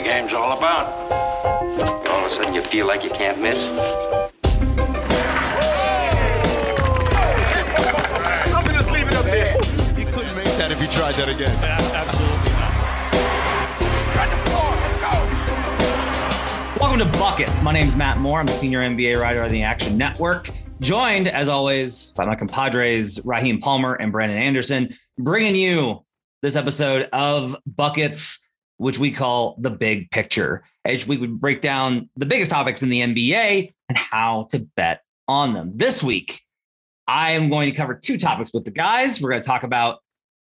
The game's all about. All of a sudden, you feel like you can't miss. I'm gonna just leave it up there. You couldn't make that if you tried that again. Absolutely Spread the floor. Let's go. Welcome to Buckets. My name's Matt Moore. I'm the senior NBA writer on the Action Network. Joined, as always, by my compadres, Raheem Palmer and Brandon Anderson, bringing you this episode of Buckets, which we call the big picture. as we would break down the biggest topics in the NBA and how to bet on them. This week, I am going to cover two topics with the guys. We're going to talk about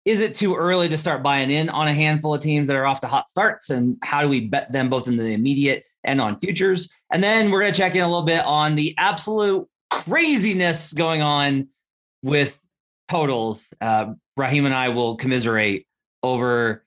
is it too early to start buying in on a handful of teams that are off to hot starts and how do we bet them both in the immediate and on futures and then we're going to check in a little bit on the absolute craziness going on with totals uh, raheem and i will commiserate over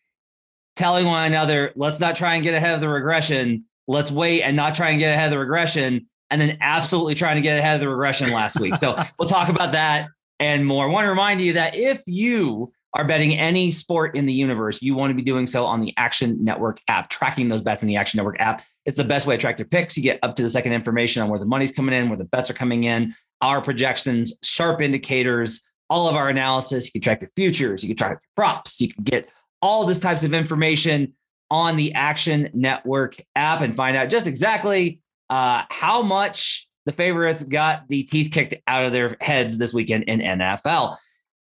telling one another let's not try and get ahead of the regression let's wait and not try and get ahead of the regression and then absolutely trying to get ahead of the regression last week so we'll talk about that and more. I want to remind you that if you are betting any sport in the universe, you want to be doing so on the Action Network app, tracking those bets in the Action Network app. It's the best way to track your picks. You get up to the second information on where the money's coming in, where the bets are coming in, our projections, sharp indicators, all of our analysis. You can track your futures, you can track your props, you can get all this types of information on the Action Network app and find out just exactly uh, how much the favorites got the teeth kicked out of their heads this weekend in NFL.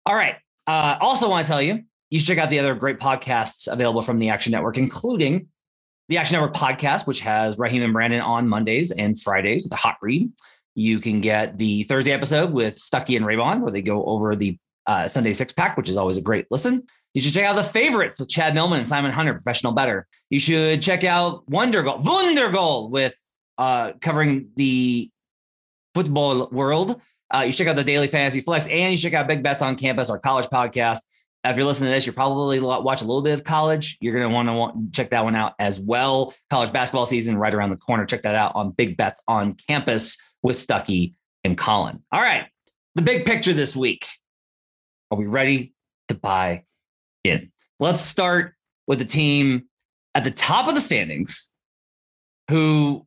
All right. Uh, also, want to tell you, you should check out the other great podcasts available from the Action Network, including the Action Network podcast, which has Raheem and Brandon on Mondays and Fridays with a hot read. You can get the Thursday episode with Stuckey and Raybon, where they go over the uh, Sunday six pack, which is always a great listen. You should check out the favorites with Chad Millman and Simon Hunter, professional better. You should check out Wonder Goal, Goal with uh, covering the football world. Uh, you check out the Daily Fantasy Flex and you check out Big Bets on Campus, our college podcast. If you're listening to this, you're probably watch a little bit of college. You're going to want to want check that one out as well. College basketball season right around the corner. Check that out on Big Bets on Campus with Stuckey and Colin. All right, the big picture this week. Are we ready to buy in? Let's start with the team at the top of the standings, who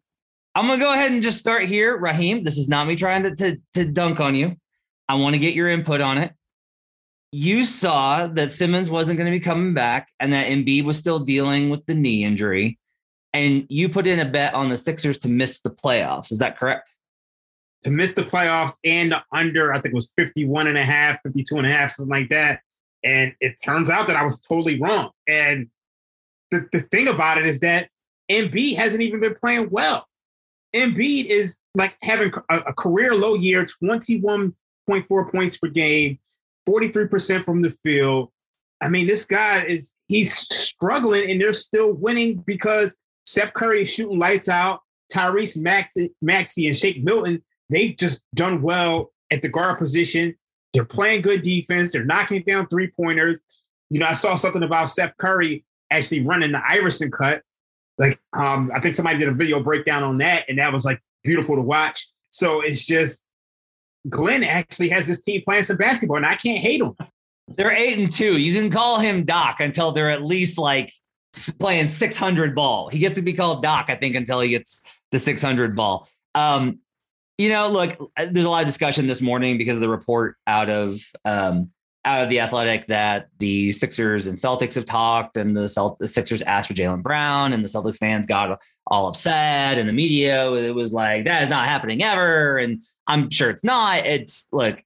I'm gonna go ahead and just start here, Raheem. This is not me trying to, to, to dunk on you. I want to get your input on it. You saw that Simmons wasn't going to be coming back and that Embiid was still dealing with the knee injury. And you put in a bet on the Sixers to miss the playoffs. Is that correct? to miss the playoffs and under, I think it was 51 and a half, 52 and a half, something like that. And it turns out that I was totally wrong. And the, the thing about it is that Embiid hasn't even been playing well. Embiid is like having a, a career low year, 21.4 points per game, 43% from the field. I mean, this guy is he's struggling and they're still winning because Seth Curry is shooting lights out. Tyrese Maxey and Shake Milton, they've just done well at the guard position. They're playing good defense. They're knocking down three pointers. You know, I saw something about Steph Curry actually running the Iverson cut. Like, um, I think somebody did a video breakdown on that, and that was like beautiful to watch. So it's just Glenn actually has this team playing some basketball, and I can't hate them. They're eight and two. You can call him Doc until they're at least like playing 600 ball. He gets to be called Doc, I think, until he gets the 600 ball. Um, you know, look, uh, there's a lot of discussion this morning because of the report out of um, out of the athletic that the Sixers and Celtics have talked, and the, Celt- the Sixers asked for Jaylen Brown, and the Celtics fans got all upset, and the media it was like that is not happening ever, and I'm sure it's not. It's like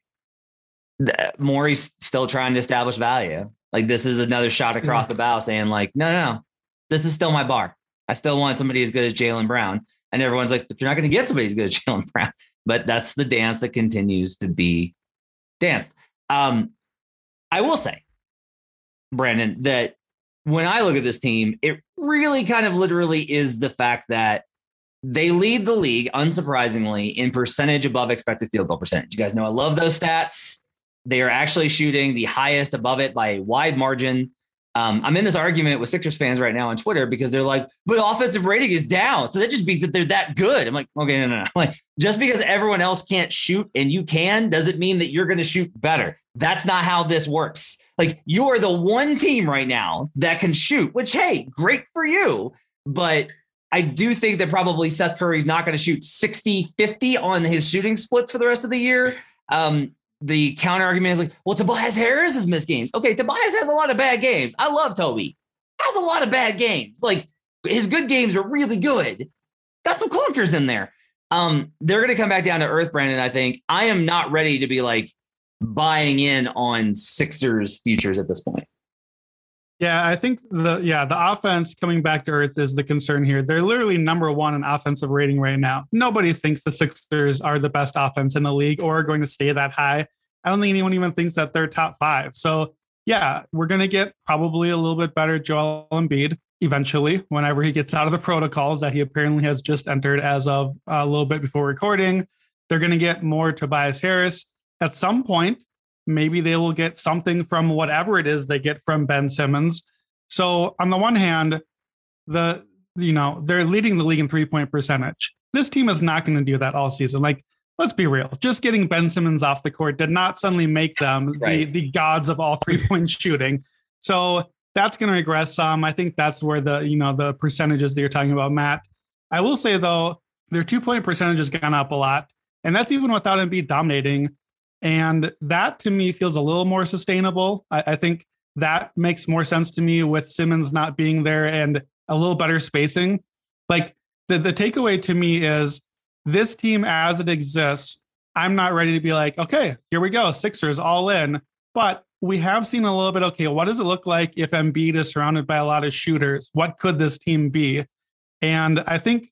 Morey's still trying to establish value. Like this is another shot across the bow, saying like, no, no, no, this is still my bar. I still want somebody as good as Jaylen Brown, and everyone's like, but you're not going to get somebody as good as Jaylen Brown. But that's the dance that continues to be danced. Um, I will say, Brandon, that when I look at this team, it really kind of literally is the fact that they lead the league, unsurprisingly, in percentage above expected field goal percentage. You guys know I love those stats. They are actually shooting the highest above it by a wide margin. Um, I'm in this argument with Sixers fans right now on Twitter because they're like, but offensive rating is down. So that just means that they're that good. I'm like, okay, no, no, no. Like, just because everyone else can't shoot and you can doesn't mean that you're going to shoot better. That's not how this works. Like, you are the one team right now that can shoot, which, hey, great for you. But I do think that probably Seth Curry's not going to shoot 60 50 on his shooting splits for the rest of the year. Um, the counter argument is like, well, Tobias Harris has missed games. Okay, Tobias has a lot of bad games. I love Toby. Has a lot of bad games. Like his good games are really good. Got some clunkers in there. Um, they're gonna come back down to earth, Brandon. I think I am not ready to be like buying in on Sixers futures at this point. Yeah, I think the yeah the offense coming back to earth is the concern here. They're literally number one in offensive rating right now. Nobody thinks the Sixers are the best offense in the league or are going to stay that high. I don't think anyone even thinks that they're top five. So yeah, we're going to get probably a little bit better Joel Embiid eventually whenever he gets out of the protocols that he apparently has just entered as of a little bit before recording. They're going to get more Tobias Harris at some point maybe they will get something from whatever it is they get from Ben Simmons. So on the one hand, the you know they're leading the league in three point percentage. This team is not going to do that all season. Like let's be real, just getting Ben Simmons off the court did not suddenly make them right. the the gods of all three point shooting. So that's going to regress some. I think that's where the you know the percentages that you're talking about, Matt. I will say though, their two point percentage has gone up a lot, and that's even without Embiid dominating. And that to me feels a little more sustainable. I, I, think that makes more sense to me with Simmons not being there and a little better spacing. Like the, the takeaway to me is this team as it exists, I'm not ready to be like, okay, here we go, Sixers all in. But we have seen a little bit, okay, what does it look like if Embiid is surrounded by a lot of shooters? What could this team be? And I think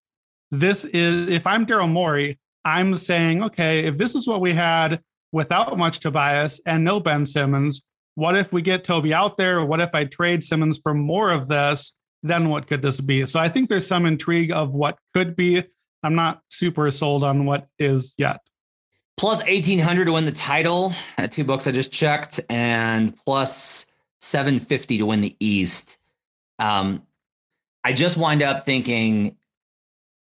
this is, if I'm Daryl Morey, I'm saying, okay, if this is what we had without much Tobias and no Ben Simmons. What if we get Toby out there? What if I trade Simmons for more of this? Then what could this be? So I think there's some intrigue of what could be. I'm not super sold on what is yet. Plus 1800 to win the title at two books I just checked, and plus 750 to win the East. Um, I just wind up thinking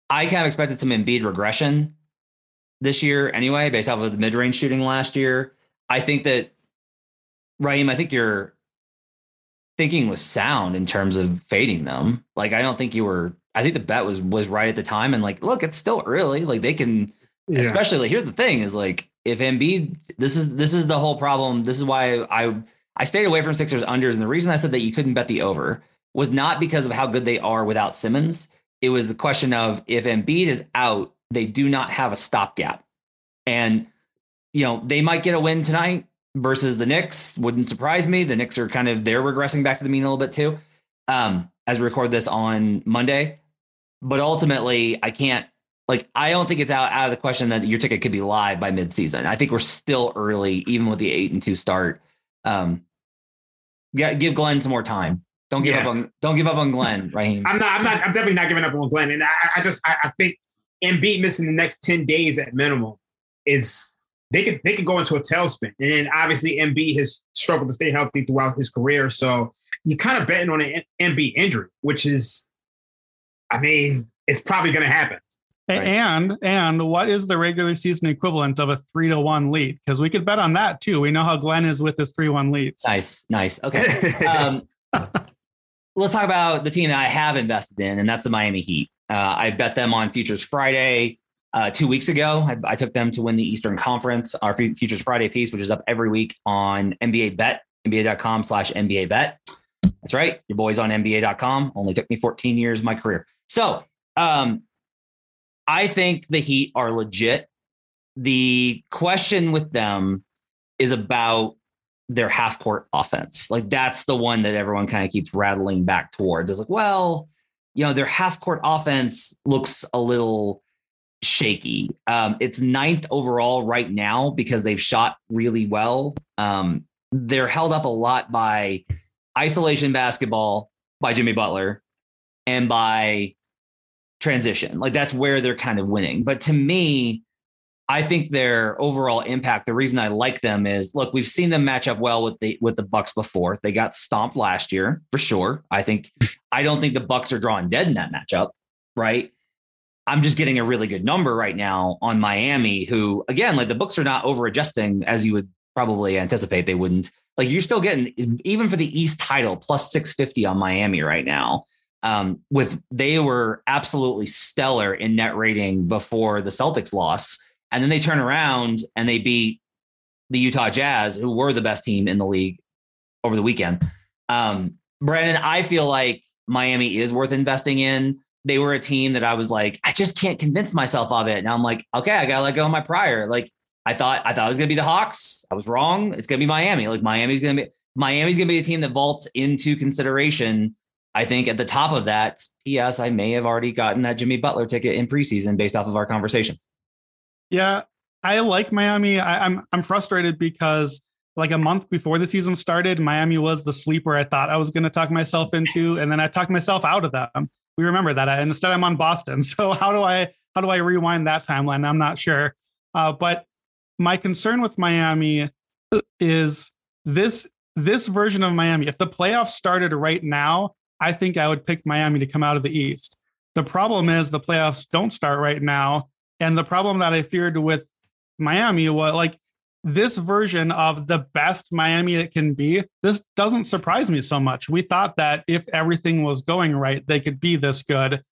I kind of expected some Embiid regression this year anyway, based off of the mid range shooting last year. I think that Raheem, I think your thinking was sound in terms of fading them. Like I don't think you were. I think the bet was was right at the time. And like, look, it's still early. Like they can, yeah. especially like here's the thing: is like if Embiid, this is this is the whole problem. This is why I I stayed away from Sixers unders, and the reason I said that you couldn't bet the over was not because of how good they are without Simmons. It was the question of if Embiid is out, they do not have a stopgap. And, you know, they might get a win tonight versus the Knicks. Wouldn't surprise me. The Knicks are kind of, they're regressing back to the mean a little bit too, um, as we record this on Monday. But ultimately, I can't, like, I don't think it's out, out of the question that your ticket could be live by midseason. I think we're still early, even with the eight and two start. Um, yeah, give Glenn some more time. Don't give yeah. up on don't give up on Glenn, Raheem. I'm not. I'm not. I'm definitely not giving up on Glenn. And I, I just I, I think Embiid missing the next 10 days at minimum is they could they could go into a tailspin. And then obviously Embiid has struggled to stay healthy throughout his career. So you kind of betting on an Embiid injury, which is I mean, it's probably gonna happen. Right? And and what is the regular season equivalent of a three to one lead? Because we could bet on that too. We know how Glenn is with his three one leads. Nice, nice. Okay. um, let's talk about the team that I have invested in, and that's the Miami Heat. Uh, I bet them on futures Friday. uh, two weeks ago. I, I, took them to win the Eastern Conference, our Futures Friday piece, which is up every week on NBA Bet, NBA.com slash NBA Bet. That's right. Your boy's on NBA.com. Only took me 14 years of my career. So um, I think the Heat are legit. The question with them is about their half court offense. Like that's the one that everyone kind of keeps rattling back towards. It's like, well, you know, their half court offense looks a little shaky. Um, it's ninth overall right now because they've shot really well. Um, they're held up a lot by isolation basketball by Jimmy Butler and by transition. Like that's where they're kind of winning. But to me, I think their overall impact, the reason I like them is look, we've seen them match up well with the with the Bucks before. They got stomped last year for sure. I think I don't think the Bucks are drawing dead in that matchup, right? I'm just getting a really good number right now on Miami, who again, like the books are not over adjusting as you would probably anticipate they wouldn't. Like you're still getting even for the East title plus 650 on Miami right now. Um, with they were absolutely stellar in net rating before the Celtics loss, and then they turn around and they beat the Utah Jazz, who were the best team in the league over the weekend. Um, Brandon, I feel like Miami is worth investing in they were a team that I was like, I just can't convince myself of it. Now I'm like, okay, I gotta let go of my prior. Like I thought, I thought it was gonna be the Hawks. I was wrong. It's gonna be Miami. Like Miami's gonna be Miami's gonna be a team that vaults into consideration. I think at the top of that, P.S. I may have already gotten that Jimmy Butler ticket in preseason based off of our conversations. Yeah, I like Miami. I, I'm I'm frustrated because like a month before the season started, Miami was the sleeper I thought I was going to talk myself into, and then I talked myself out of them we remember that. And instead, I'm on Boston. So how do I how do I rewind that timeline? I'm not sure. Uh, but my concern with Miami is this this version of Miami. If the playoffs started right now, I think I would pick Miami to come out of the East. The problem is the playoffs don't start right now, and the problem that I feared with Miami was like this version of the best Miami it can be, this doesn't surprise me so much. We thought that if everything was going right, they could be this good.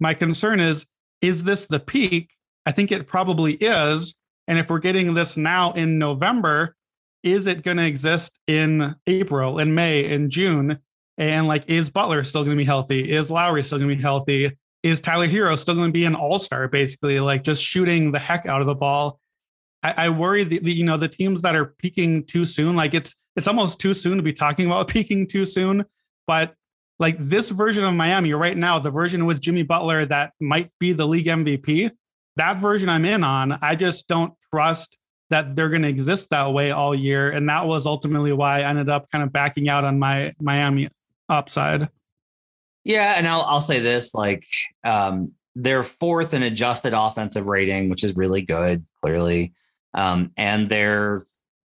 My concern is is this the peak? I think it probably is. And if we're getting this now in November, is it going to exist in April, in May, in June? And like, is Butler still going to be healthy? Is Lowry still going to be healthy? Is Tyler Herro still going to be an all star, basically, like just shooting the heck out of the ball? I, I worry that you know the teams that are peaking too soon, like it's it's almost too soon to be talking about peaking too soon. But like this version of Miami right now, the version with Jimmy Butler that might be the league MVP, that version I'm in on. I just don't trust that they're going to exist that way all year, and that was ultimately why I ended up kind of backing out on my Miami upside. Yeah, and I'll I'll say this like um, they're fourth in adjusted offensive rating, which is really good. Clearly, um, and they're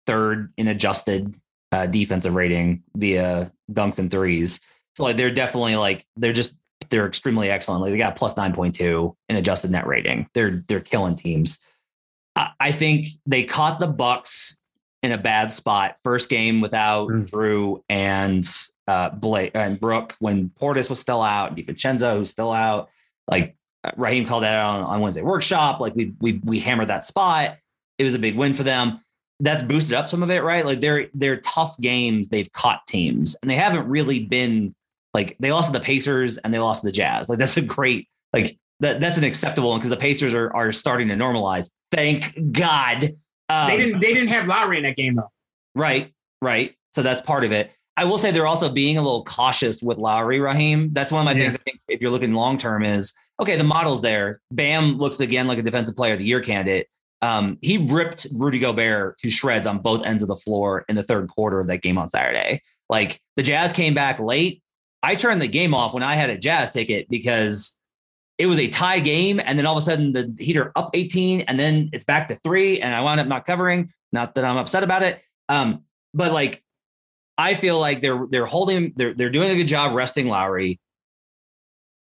third in adjusted uh, defensive rating via dunks and threes. So like they're definitely like they're just they're extremely excellent. Like they got plus nine point two in adjusted net rating. They're they're killing teams. I, I think they caught the Bucks in a bad spot. First game without mm. Jrue and uh Blake and Brook when Portis was still out, DiVincenzo who's still out. Like Raheem called that out on, on Wednesday workshop. Like we we we hammered that spot. It was a big win for them. That's boosted up some of it, right? Like they're they're tough games. They've caught teams, and they haven't really been like they lost to the Pacers and they lost to the Jazz. Like that's a great like that that's an acceptable one because the Pacers are are starting to normalize. Thank God. Um, they didn't they didn't have Lowry in that game though. Right, right. So that's part of it. I will say they're also being a little cautious with Lowry Raheem. That's one of my yeah. things. I think if you're looking long term, is okay. The model's there. Bam looks again like a defensive player of the year candidate. Um, he ripped Rudy Gobert to shreds on both ends of the floor in the third quarter of that game on Saturday. Like the Jazz came back late. I turned the game off when I had a Jazz ticket because it was a tie game. And then all of a sudden the Heater up 18 and then it's back to three. And I wound up not covering. Not that I'm upset about it. Um, but like I feel like they're they're holding they're they're doing a good job resting Lowry.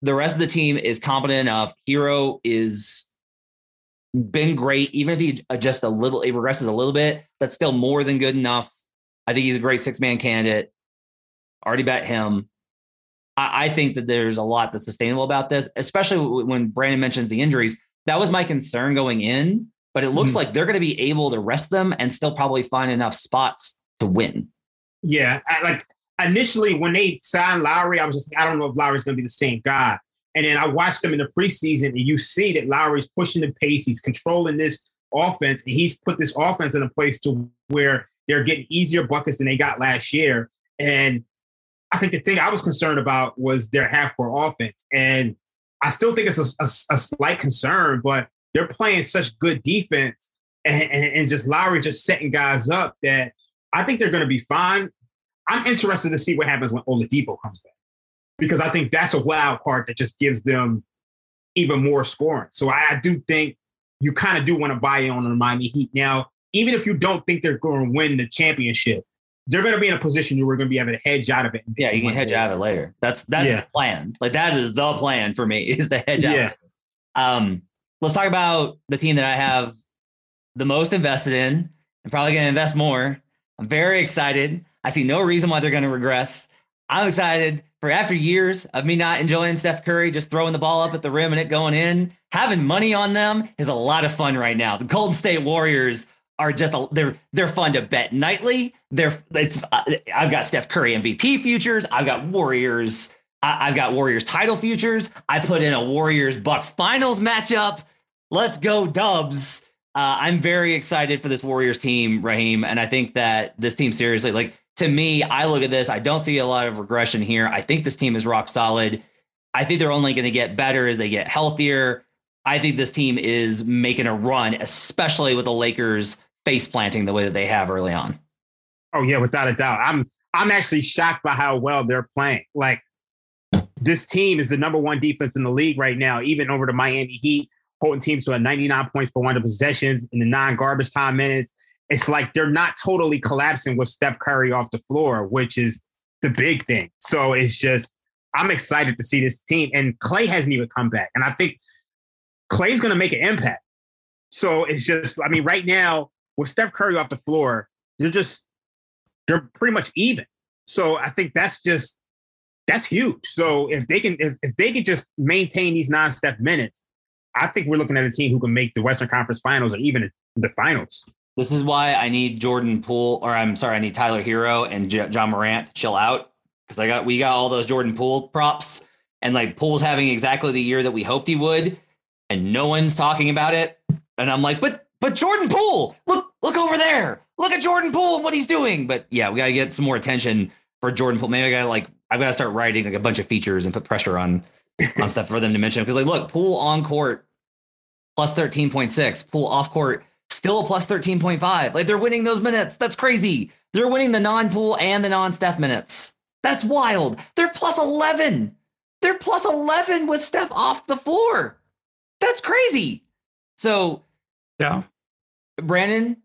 The rest of the team is competent enough. Herro is been great. Even if he adjusts a little, he regresses a little bit, that's still more than good enough. I think he's a great six man candidate. Already bet him. I, I, think that there's a lot that's sustainable about this, especially when Brandon mentions the injuries. that was my concern going in, but it looks Mhm. like they're going to be able to rest them and still probably find enough spots to win. Yeah, I, like initially when they signed Lowry, I was just I don't know if Lowry's going to be the same guy. And then I watched them in the preseason, and you see that Lowry's pushing the pace. He's controlling this offense, and he's put this offense in a place to where they're getting easier buckets than they got last year. And I think the thing I was concerned about was their half court offense, and I still think it's a, a- a slight concern, but they're playing such good defense, and, and, and just Lowry just setting guys up that I think they're going to be fine. I'm interested to see what happens when Oladipo comes back because I think that's a wild card that just gives them even more scoring. So I, I do think you kind of do want to buy in on the Miami Heat now, even if you don't think they're going to win the championship. They're going to be in a position where we're going to be able to hedge out of it. Yeah, you can hedge what- out of it later. That's that's Yeah. the plan. Like that is the plan for me is the hedge out. Yeah. of. Um, let's talk about the team that I have the most invested in. I'm probably going to invest more. I'm very excited. I see no reason why they're going to regress. I'm excited for after years of me not enjoying Steph Curry just throwing the ball up at the rim and it going in. Having money on them is a lot of fun right now. The Golden State Warriors are just a, they're they're fun to bet nightly. They're it's uh, I've got Steph Curry MVP futures. I've got Warriors. I, I've got Warriors title futures. I put in a Warriors Bucks finals matchup. Let's go Dubs. Uh, I'm very excited for this Warriors team, Raheem, and I think that this team seriously, like to me, I look at this. I don't see a lot of regression here. I think this team is rock solid. I think they're only going to get better as they get healthier. I think this team is making a run, especially with the Lakers face planting the way that they have early on. Oh yeah, without a doubt. I'm I'm actually shocked by how well they're playing. Like this team is the number one defense in the league right now, even over the Miami Heat, holding teams to a 99 points per 100 possessions in the non-garbage time minutes. It's like they're not totally collapsing with Steph Curry off the floor, which is the big thing. So it's just I'm excited to see this team. And Clay hasn't even come back. And I think Clay's gonna make an impact. So it's just, I mean, right now, with Steph Curry off the floor, they're just they're pretty much even. So I think that's just that's huge. So if they can if, if they can just maintain these non-step minutes, I think we're looking at a team who can make the Western Conference Finals or even the finals. This is why I need Jordan Poole, or I'm sorry, I need Tyler Herro and J- John Morant to chill out because I got we got all those Jordan Poole props, and like Poole's having exactly the year that we hoped he would, and no one's talking about it. And I'm like, but but Jordan Poole, look look over there, look at Jordan Poole and what he's doing. But yeah, we got to get some more attention for Jordan Poole. Maybe I got to like I've got to start writing like a bunch of features and put pressure on on stuff for them to mention because like look, Poole on court plus 13.6, Poole off court still a plus 13.5. Like they're winning those minutes. That's crazy. They're winning the non Poole and the non Steph minutes. That's wild. They're plus 11. They're plus 11 with Steph off the floor. That's crazy. So, Yeah. Brandon,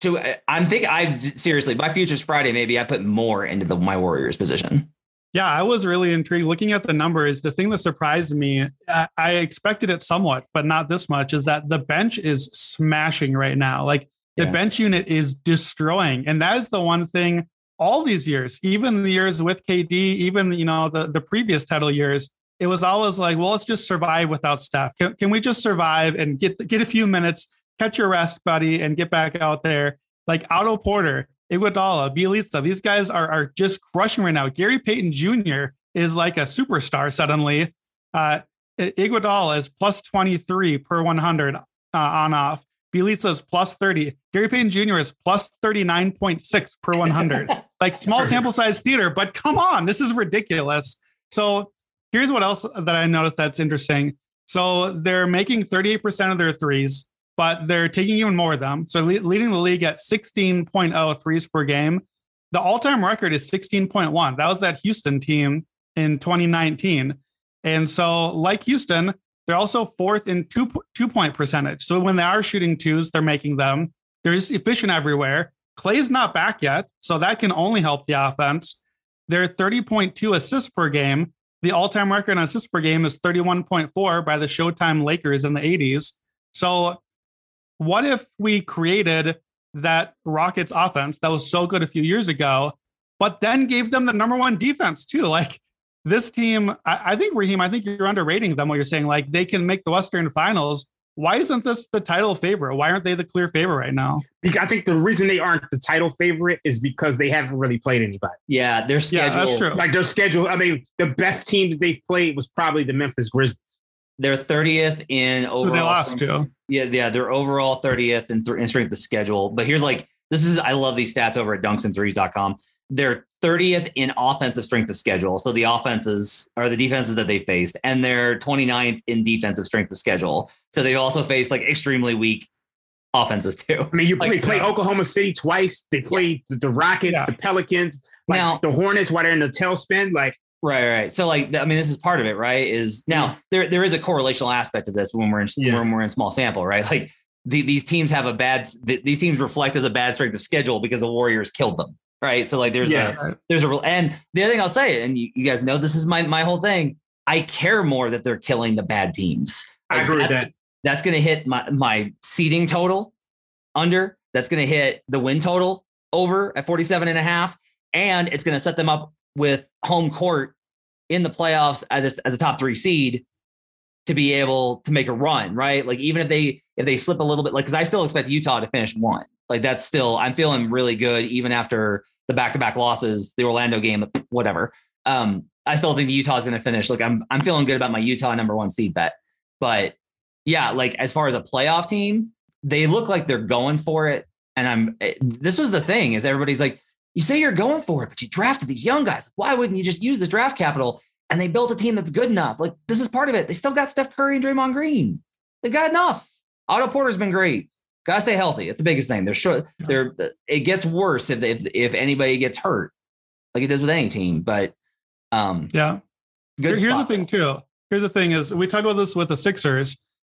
to I'm thinking I seriously, by futures Friday, maybe I put more into the my Warriors position. Yeah, I was really intrigued. Looking at the numbers, the thing that surprised me, I, expected it somewhat, but not this much, is that the bench is smashing right now. Like the Yeah. bench unit is destroying. And that is the one thing all these years, even the years with KD, even, you know, the, the previous title years, it was always like, well, let's just survive without Steph. Can, can we just survive and get, get a few minutes, catch your rest, buddy, and get back out there? Like Otto Porter, Iguodala, Bjelica, these guys are, are just crushing right now. Gary Payton Jr. is like a superstar suddenly. Uh, Iguodala is plus 23 per 100 uh, on off. Bjelica is plus 30. Gary Payton Jr. is plus 39.6 per 100. like small sample size theater, but come on, this is ridiculous. So here's what else that I noticed that's interesting. So they're making 38% of their threes, but they're taking even more of them. So le- leading the league at 16.0 threes per game. The all-time record is 16.1. That was that Houston team in 2019. And so, like Houston, they're also fourth in two two point percentage. So when they are shooting twos, they're making them. They're just efficient everywhere. Clay's not back yet, so that can only help the offense. They're 30.2 assists per game. The all-time record on assists per game is 31.4 by the Showtime Lakers in the 80s. So what if we created that Rockets offense that was so good a few years ago, but then gave them the number one defense too? Like this team, I, I think Raheem, I think you're underrating them. What you're saying, like they can make the Western Finals why isn't this the title favorite? Why aren't they the clear favorite right now? Because I think the reason they aren't the title favorite is because they haven't really played anybody. Yeah, their schedule. Yeah, that's true. Like their schedule. I mean, the best team that they've played was probably the Memphis Grizzlies. They're 30th in Who overall. they lost to. Yeah, yeah, they're overall 30th in, th- in strength of schedule. But here's like this is I love these stats over at dunksandthrees.com. They're 30th in offensive strength of schedule. So the offenses are the defenses that they faced, and they're 29th in defensive strength of schedule. So they've also faced like extremely weak offenses too. I mean, you Like, play, played. Oklahoma City twice. They played the, the Rockets, Yeah. the Pelicans, like Now- the Hornets while they're in the tailspin. Like, Right, right. So like, I mean, this is part of it, right? Is now mm-hmm. there there is a correlational aspect to this when we're in Yeah. when we're in small sample, right? Like the, these teams have a bad th- these teams reflect as a bad strength of schedule because the Warriors killed them, right? So like, there's Yeah. a there's a and the other thing I'll say, and you, you guys know this is my my whole thing. I care more that they're killing the bad teams. I Like, agree with that. That's going to hit my my seating total under. That's going to hit the win total over at 47 and a half. And it's going to set them up with home court in the playoffs as a, as a top three seed to be able to make a run, right? Like even if they if they slip a little bit, like because I still expect Utah to finish one. Like that's still I'm feeling really good even after the back to back losses, the Orlando game, whatever. Um, I still think the Utah is going to finish. Like I'm I'm feeling good about my Utah number one seed bet, but yeah, like as far as a playoff team, they look like they're going for it. And I'm eh, this was the thing is everybody's like, you say you're going for it, but you drafted these young guys. Why wouldn't you just use this draft capital? And they built a team that's good enough. Like this is part of it. They still got Steph Curry and Draymond Green. They've got enough. Otto Porter's been great. Gotta stay healthy. It's the biggest thing. They're sure they're it gets worse if if if anybody gets hurt, like it does with any team. But um Yeah. good Here- here's spot. the thing too. Here's the thing is we talked about this with the Sixers.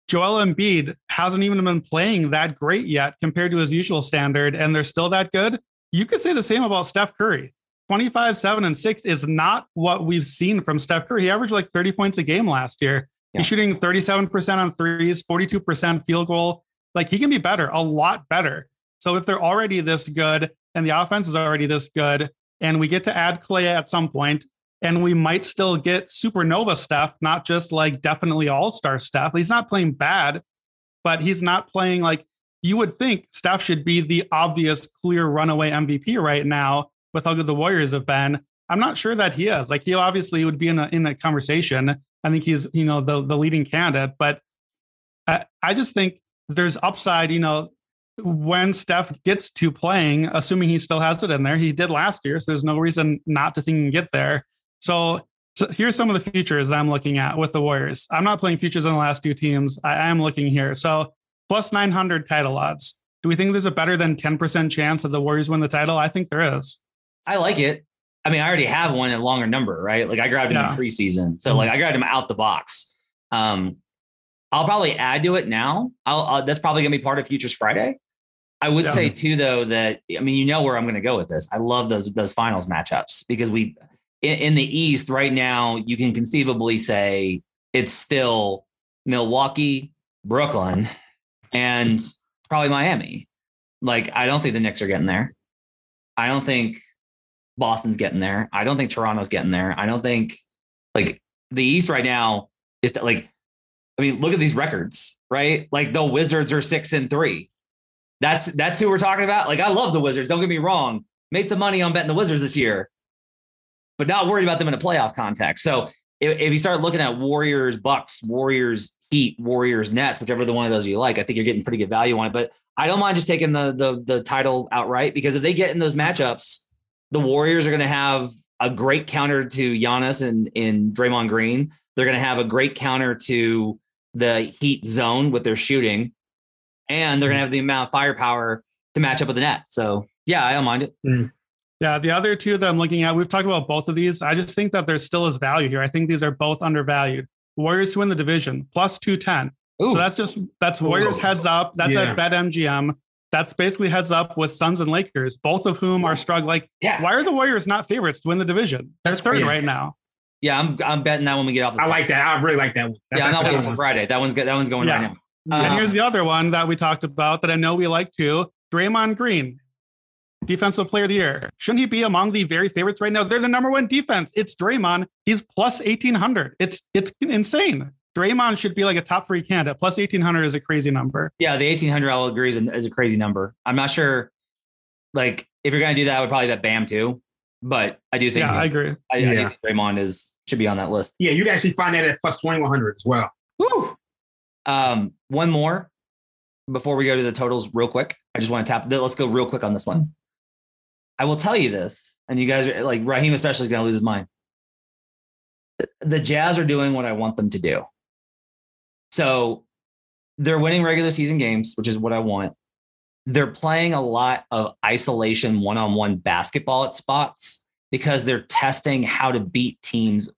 Joel Embiid hasn't even been playing that great yet compared to his usual standard, and they're still that good. You could say the same about Steph Curry. 25, 7, and 6 is not what we've seen from Steph Curry. He averaged like 30 points a game last year. Yeah. He's shooting 37% on threes, 42% field goal. Like he can be better, a lot better. So if they're already this good and the offense is already this good, and we get to add Clay at some point, and we might still get supernova stuff, not just like definitely all star stuff. He's not playing bad, but he's not playing like you would think Steph should be the obvious clear runaway MVP right now with how good the Warriors have been. I'm not sure that he is. Like he obviously would be in a in a conversation. I think he's you know the the leading candidate, but I, I just think there's upside. You know, when Steph gets to playing, assuming he still has it in there, he did last year, so there's no reason not to think he can get there. So, so here's some of the futures that I'm looking at with the Warriors. I'm not playing futures on the last two teams. I am looking here. So plus 900 title odds. Do we think there's a better than 10% chance that the Warriors win the title? I think there is. I like it. I mean, I already have one in a longer number, right? Like I grabbed him Yeah. in preseason, so like I grabbed him out the box. Um, I'll probably add to it now. I'll, i that's probably gonna be part of Futures Friday. I would Yeah. say too, though, that I mean, you know where I'm gonna go with this. I love those those finals matchups because we in, in the East right now, you can conceivably say it's still Milwaukee, Brooklyn, and probably Miami. Like, I don't think the Knicks are getting there. I don't think Boston's getting there. I don't think Toronto's getting there. I don't think like the East right now is like, I mean, look at these records, right? Like the Wizards are six and three. That's that's who we're talking about. Like, I love the Wizards. Don't get me wrong. Made some money on betting the Wizards this year, but not worried about them in a playoff context. So if, if you start looking at Warriors, Bucks, Warriors, Heat, Warriors, Nets, whichever the one of those you like, I think you're getting pretty good value on it. But I don't mind just taking the the the title outright because if they get in those matchups, the Warriors are going to have a great counter to Giannis and in Draymond Green. They're going to have a great counter to the Heat zone with their shooting, and they're going to have the amount of firepower to match up with the net. So yeah, I don't mind it. Mm. Yeah, the other two that I'm looking at, we've talked about both of these. I just think that there still is value here. I think these are both undervalued. Warriors to win the division plus 210. Ooh. So that's just that's Warriors heads up. That's Yeah. at BetMGM. That's basically heads up with Suns and Lakers, both of whom are struggling. Like, Yeah. why are the Warriors not favorites to win the division? They're third crazy. right now. Yeah, I'm I'm betting that when we get off. The I like that. I really like that one. That- Yeah, I'm that's not waiting for. Friday. That one's good. That one's going Yeah. right now. and Um, here's the other one that we talked about that I know we like too. Draymond Green, defensive player of the year. Shouldn't he be among the very favorites right now? They're the number one defense. It's Draymond. He's plus 1800. It's it's insane. Draymond should be like a top three candidate. Plus 1800 is a crazy number. Yeah, the 1800 I'll agree is, is a crazy number. I'm not sure. Like, if you're going to do that, I would probably bet Bam too. But I do think, Yeah, I agree. I, I Yeah. do think Draymond is should be on that list. Yeah, you can actually find that at plus 2100 as well. Woo! Um, one more before we go to the totals, real quick. I just want to tap. Let's go real quick on this one. I will tell you this, and you guys are like Raheem, especially, is going to lose his mind. The Jazz are doing what I want them to do. So they're winning regular season games, which is what I want. They're playing a lot of isolation one on one basketball at spots because they're testing how to beat teams.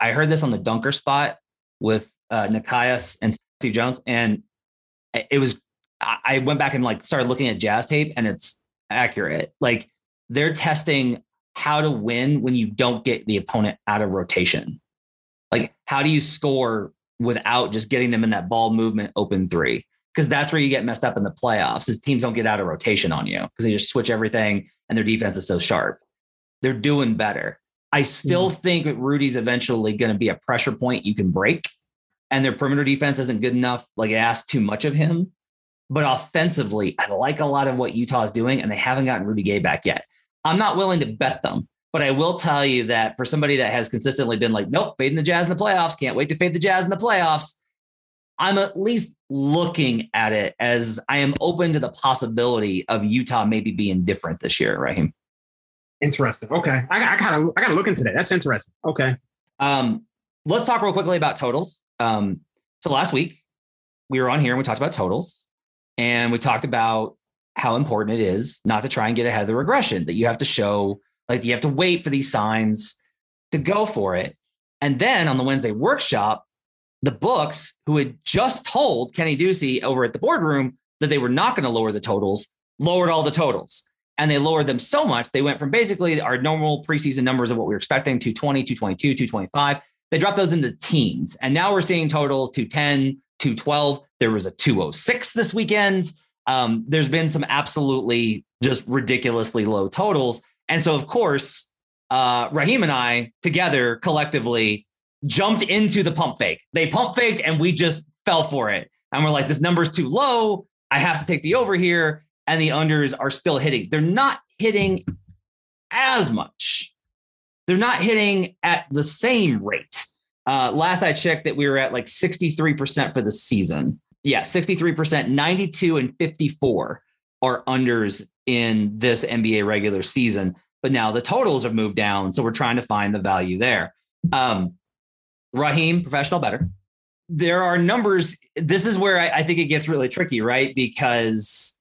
I heard this on the dunker spot with uh, Nekias and Steve Jones, and it was. I I went back and like started looking at jazz tape, and it's accurate. Like they're testing how to win when you don't get the opponent out of rotation. Like how do you score without just getting them in that ball movement open three? Because that's where you get messed up in the playoffs. Is teams don't get out of rotation on you because they just switch everything, and their defense is so sharp. They're doing better. I still mm-hmm. think that Rudy's eventually going to be a pressure point you can break, and their perimeter defense isn't good enough. Like it asks too much of him. But offensively, I like a lot of what Utah's doing, and they haven't gotten Rudy Gay back yet. I'm not willing to bet them, but I will tell you that for somebody that has consistently been like, nope, fading the Jazz in the playoffs, can't wait to fade the Jazz in the playoffs. I'm at least looking at it as I am open to the possibility of Utah maybe being different this year, Raheem. Interesting. Okay. I, I gotta I gotta look into that. That's interesting. Okay. Um, let's talk real quickly about totals. Um, so last week we were on here and we talked about totals and we talked about how important it is not to try and get ahead of the regression, that you have to show, like, you have to wait for these signs to go for it. And then on the Wednesday workshop, the books who had just told Kenny Ducey over at the boardroom that they were not going to lower the totals, lowered all the totals. And they lowered them so much, they went from basically our normal preseason numbers of what we were expecting 220, 222, 225. They dropped those into teens. And now we're seeing totals 210, 212. There was a 206 this weekend. Um, there's been some absolutely just ridiculously low totals. And so, of course, uh, Raheem and I together collectively jumped into the pump fake. They pump faked and we just fell for it. And we're like, this number's too low. I have to take the over here. And the unders are still hitting. They're not hitting as much. They're not hitting at the same rate. Uh, last I checked, that we were at like 63% for the season. Yeah, 63%, 92 and 54 are unders in this NBA regular season. But now the totals have moved down. So we're trying to find the value there. Um, Raheem, professional better. There are numbers. This is where I, I think it gets really tricky, right? Because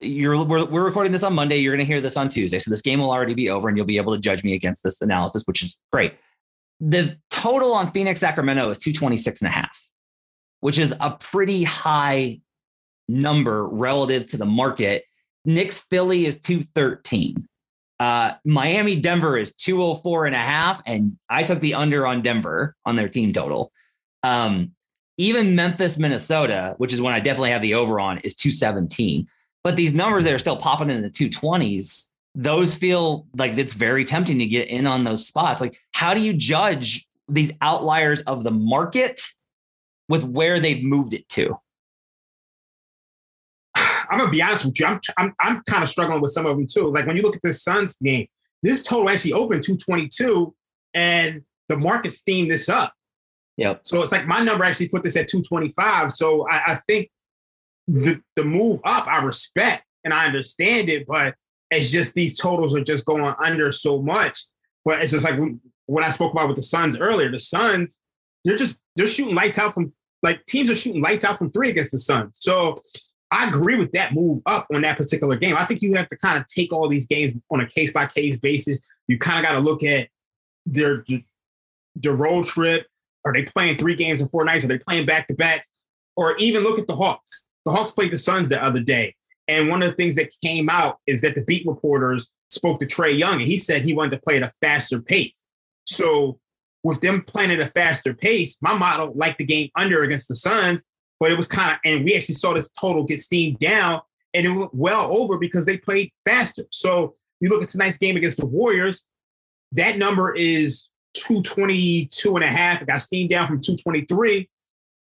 you're we're, we're recording this on Monday. You're going to hear this on Tuesday. So this game will already be over and you'll be able to judge me against this analysis, which is great. The total on Phoenix Sacramento is 226 and a half, which is a pretty high number relative to the market. Knicks Philly is 213. Uh, Miami Denver is 204 and a half. And I took the under on Denver on their team total. Um, even Memphis, Minnesota, which is one I definitely have the over on, is 217. But these numbers that are still popping in the 220s, those feel like it's very tempting to get in on those spots. Like, how do you judge these outliers of the market with where they've moved it to? I'm gonna be honest with you. I'm I'm, I'm kind of struggling with some of them too. Like when you look at this Suns game, this total actually opened 222, and the market steamed this up. Yep. So it's like my number actually put this at 225. So I, I think the the move up, I respect and I understand it, but it's just these totals are just going under so much. But it's just like what I spoke about with the Suns earlier. The Suns, they're just they're shooting lights out from like teams are shooting lights out from three against the Suns. So I agree with that move up on that particular game. I think you have to kind of take all these games on a case by case basis. You kind of got to look at their their road trip. Are they playing three games in four nights? Are they playing back to backs? Or even look at the Hawks. The Hawks played the Suns the other day, and one of the things that came out is that the beat reporters spoke to Trae Young, and he said he wanted to play at a faster pace. So with them playing at a faster pace, my model liked the game under against the Suns, but it was kind of, and we actually saw this total get steamed down and it went well over because they played faster. So you look at tonight's game against the Warriors, that number is 222 and a half. It got steamed down from 223.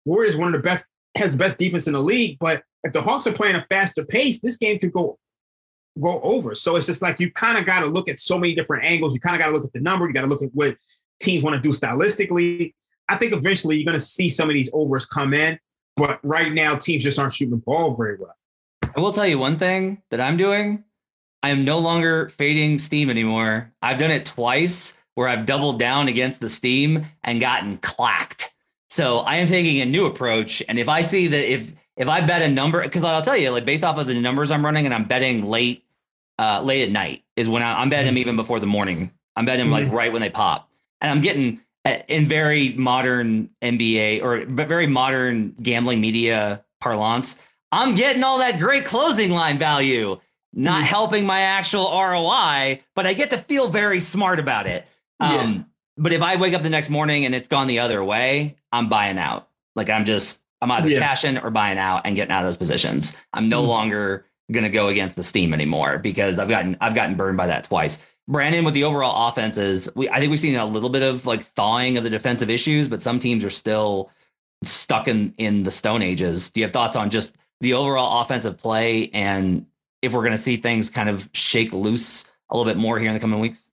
Warriors one of the best has the best defense in the league, but if the Hawks are playing a faster pace, this game could go go over. So it's just like you kind of got to look at so many different angles. You kind of got to look at the number. You got to look at what teams want to do stylistically. I think eventually you're going to see some of these overs come in, but right now teams just aren't shooting the ball very well. I will tell you one thing that I'm doing. I am no longer fading steam anymore. I've done it twice where I've doubled down against the steam and gotten clacked. So I am taking a new approach. And if I see that if if I bet a number, because I'll tell you, like based off of the numbers I'm running, and I'm betting late, uh, late at night is when I, am betting them even before the morning. I'm betting them like right when they pop, and I'm getting uh, in very modern NBA or but very modern gambling media parlance. I'm getting all that great closing line value, not helping my actual ROI, but I get to feel very smart about it. Um, But if I wake up the next morning and it's gone the other way, I'm buying out. Like I'm just, I'm either Yeah. cashing or buying out and getting out of those positions. I'm no Mhm. longer going to go against the steam anymore because I've gotten, I've gotten burned by that twice. Brandon, with the overall offenses, we I think we've seen a little bit of like thawing of the defensive issues, but some teams are still stuck in in the stone ages. Do you have thoughts on just the overall offensive play and if we're going to see things kind of shake loose a little bit more here in the coming weeks?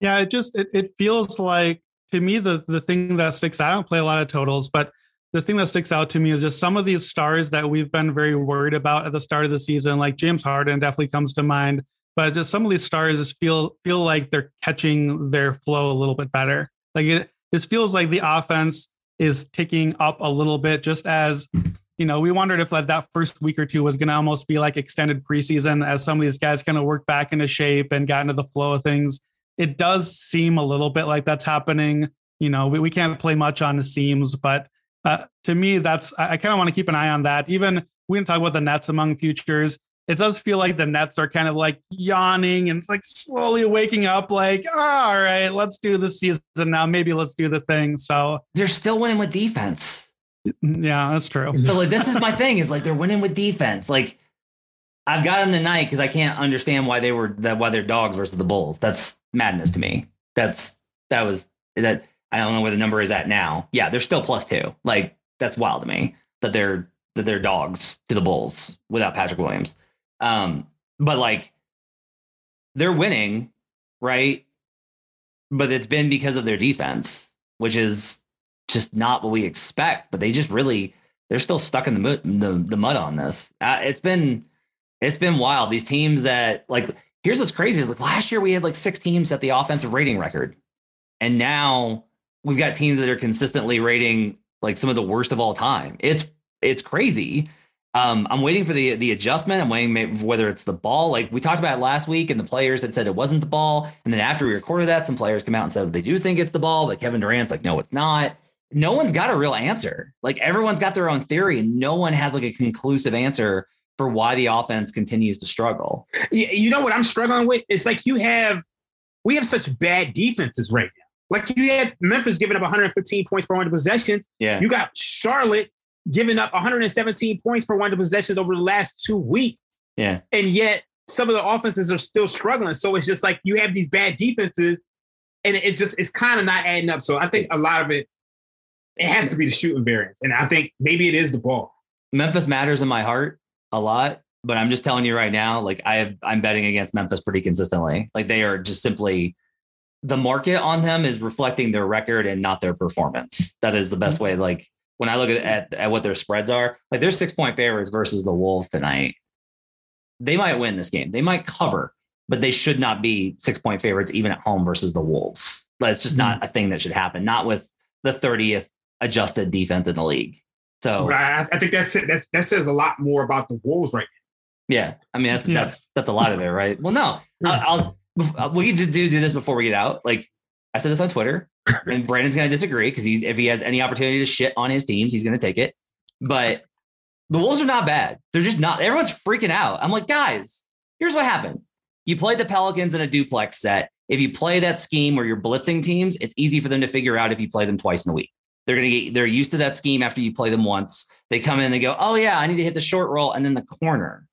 Yeah, it just it, it feels like to me the the thing that sticks out. I don't play a lot of totals, but the thing that sticks out to me is just some of these stars that we've been very worried about at the start of the season. Like James Harden definitely comes to mind, but just some of these stars just feel feel like they're catching their flow a little bit better. Like it this feels like the offense is ticking up a little bit, just as you know, we wondered if like that first week or two was to almost be like extended preseason as some of these guys kind of work back into shape and got into the flow of things it does seem a little bit like that's happening. You know, we, we can't play much on the seams, but uh, to me, that's I, I kind of want to keep an eye on that. Even we can talk about the Nets among futures. It does feel like the Nets are kind of like yawning and it's like slowly waking up, like, oh, all right, let's do the season now. Maybe let's do the thing. So They're still winning with defense. yeah, that's true. So like this is my thing is like they're winning with defense. Like I've got them tonight because I can't understand why they were that why they're dogs versus the Bulls. That's madness to me. That's that was that I don't know where the number is at now. Yeah, they're still plus two. Like that's wild to me that they're that they're dogs to the Bulls without Patrick Williams. Um, but like they're winning, right? But it's been because of their defense, which is just not what we expect. But they just really they're still stuck in the mud, the, the mud on this. Uh, it's been it's been wild. These teams that like here's what's crazy is like last year we had like six teams at the offensive rating record, and now we've got teams that are consistently rating like some of the worst of all time. It's it's crazy. Um, I'm waiting for the the adjustment. I'm waiting maybe whether it's the ball. Like we talked about last week, and the players that said it wasn't the ball. And then after we recorded that, some players come out and said they do think it's the ball, but Kevin Durant's like, no, it's not. No one's got a real answer. Like everyone's got their own theory, and no one has like a conclusive answer for why the offense continues to struggle. Yeah, you know what I'm struggling with? It's like you have we have such bad defenses right now. Like you had Memphis giving up 115 points per 100 possessions. Yeah. You got Charlotte giving up 117 points per 100 possessions over the last two weeks. Yeah. And yet some of the offenses are still struggling. So it's just like you have these bad defenses and it's just it's kind of not adding up. So I think a lot of it it has to be the shooting variance. And I think maybe it is the ball. Memphis matters in my heart a lot, but I'm just telling you right now, like I have, I'm betting against Memphis pretty consistently. Like they are just simply the market on them is reflecting their record and not their performance. That is the best mm-hmm. way. Like when I look at, at, at what their spreads are, like they're six point favorites versus the Wolves tonight. They might win this game. They might cover, but they should not be six point favorites even at home versus the Wolves. That's just mm-hmm. not a thing that should happen. Not with the 30th adjusted defense in the league. So I, I think that's it. That, that says a lot more about the Wolves right yeah, I mean that's Yeah. that's that's a lot of it, right? Well, no, I'll, I'll uh, we can just do do this before we get out. Like I said this on Twitter, and Brandon's going to disagree because he if he has any opportunity to shit on his teams, he's going to take it. But the Wolves are not bad. They're just not. Everyone's freaking out. I'm like, guys, here's what happened. You played the Pelicans in a duplex set. If you play that scheme where you're blitzing teams, it's easy for them to figure out if you play them twice in a week. They're gonna get they're used to that scheme after you play them once. They come in, they go, oh yeah, I need to hit the short roll and then the corner.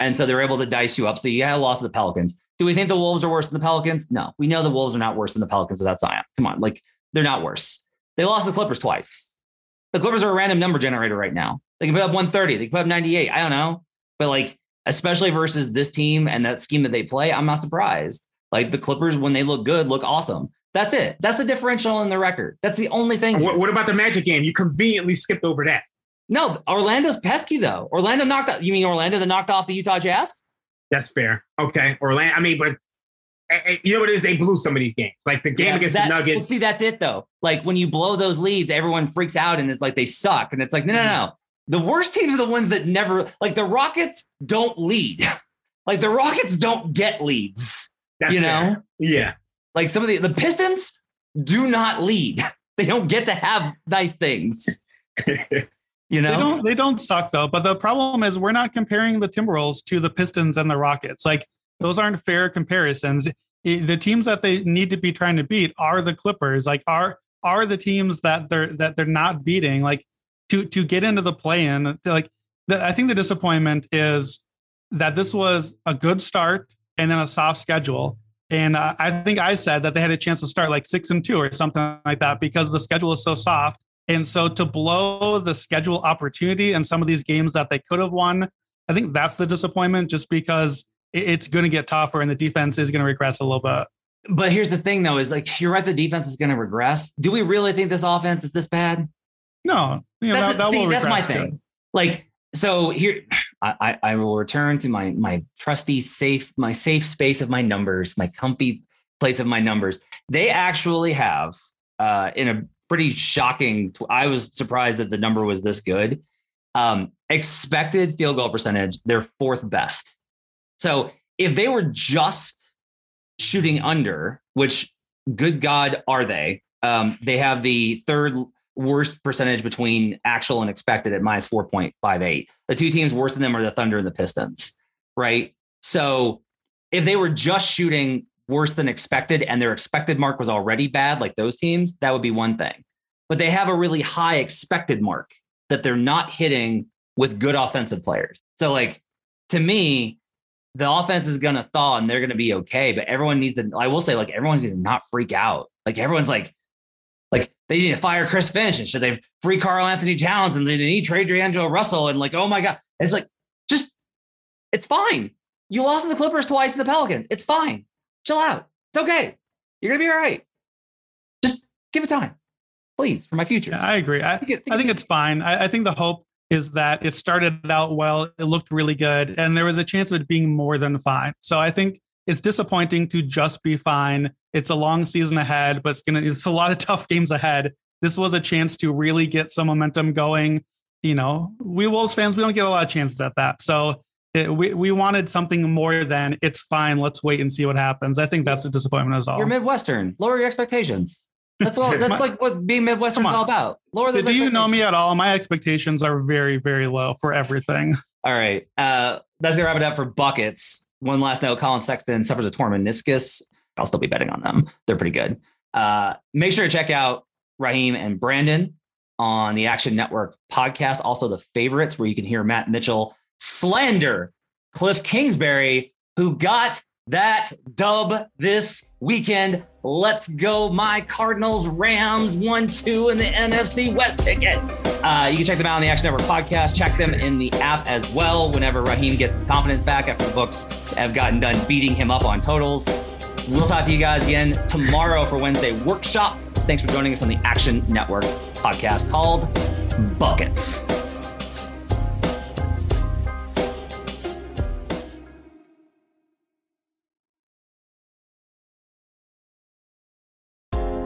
And so they're able to dice you up. So you had a loss to the Pelicans. Do we think the Wolves are worse than the Pelicans? No, we know the Wolves are not worse than the Pelicans without Zion. Come on, like they're not worse. They lost the Clippers twice. The Clippers are a random number generator right now. They can put up 130, they can put up 98. I don't know. But like, especially versus this team and that scheme that they play, I'm not surprised. Like the Clippers, when they look good, look awesome. That's it. That's the differential in the record. That's the only thing. What, what about the Magic game? You conveniently skipped over that. No, Orlando's pesky though. Orlando knocked out. You mean Orlando that knocked off the Utah Jazz? That's fair. Okay, Orlando. I mean, but eh, eh, you know what it is? They blew some of these games. Like the game Yeah, against that- the Well, Nuggets. see, that's it though. Like when you blow those leads, everyone freaks out and it's like they suck. And it's like, no, no, no. The worst teams are the ones that never like the Rockets don't lead. like the Rockets don't get leads. That's you know. Yeah. like some of the the Pistons do not lead. they don't get to have nice things. You know, They don't they don't suck though. But the problem is we're not comparing the Timberwolves to the Pistons and the Rockets. Like those aren't fair comparisons. The teams that they need to be trying to beat are the Clippers. Like are are the teams that they're that they're not beating. Like to to get into the play in. Like the, I think the disappointment is that this was a good start and then a soft schedule. And uh, I think I said that they had a chance to start like six and two or something like that because the schedule is so soft. And so to blow the schedule opportunity and some of these games that they could have won, I think that's the disappointment just because it's going to get tougher and the defense is going to regress a little bit. but here's the thing though, is like you're right, the defense is gonna regress. Do we really think this offense is this bad? No, you know, that's, that, that see, will that's my too. thing. Like, so here, I, I I will return to my my trusty safe, my safe space of my numbers, my comfy place of my numbers. They actually have, uh, in a pretty shocking. I was surprised that the number was this good. Um, expected field goal percentage, they're fourth best. So if they were just shooting under, which good God are they? Um, they have the third worst percentage between actual and expected at minus 4.58. The two teams worse than them are the Thunder and the Pistons, right? So if they were just shooting worse than expected and their expected mark was already bad, like those teams, that would be one thing. But they have a really high expected mark that they're not hitting with good offensive players. So, like, to me, the offense is going to thaw and they're going to be okay. But everyone needs to, I will say, like, everyone needs to not freak out. Like, everyone's like, like they need to fire Chris Finch and should they free Karl-Anthony Towns and they need trade D'Angelo Russell and like, oh my God. It's like, just, it's fine. You lost to the Clippers twice and the Pelicans. It's fine. Chill out. It's okay. You're going to be all right. Just give it time, please, for my future. Yeah, I agree. I, Think it- I think it's fine. I, I think the hope is that it started out well, it looked really good, and there was a chance of it being more than fine. So I think it's disappointing to just be fine. It's a long season ahead, but it's gonna it's a lot of tough games ahead. This was a chance to really get some momentum going. You know, we Wolves fans, we don't get a lot of chances at that. So it, we we wanted something more than it's fine. Let's wait and see what happens. I think that's a disappointment as all. You're Midwestern. Lower your expectations. That's all. That's My- like what being Midwestern is all about. Lower those. Do you know me at all? My expectations are very, very low for everything. All right. Uh, that's gonna wrap it up for buckets. One last note: Collin Sexton suffers a torn meniscus. I'll still be betting on them. They're pretty good. Uh, make sure to check out Raheem and Brandon on the Action Network podcast. Also, the favorites, where you can hear Matt Mitchell slander Cliff Kingsbury, who got that dub this weekend. Let's go, my Cardinals, Rams, one, two, in the NFC West ticket. Uh, you can check them out on the Action Network podcast. Check them in the app as well. Whenever Raheem gets his confidence back after the books have gotten done beating him up on totals. We'll talk to you guys again tomorrow for Wednesday workshop. Thanks for joining us on the Action Network podcast called Buckets.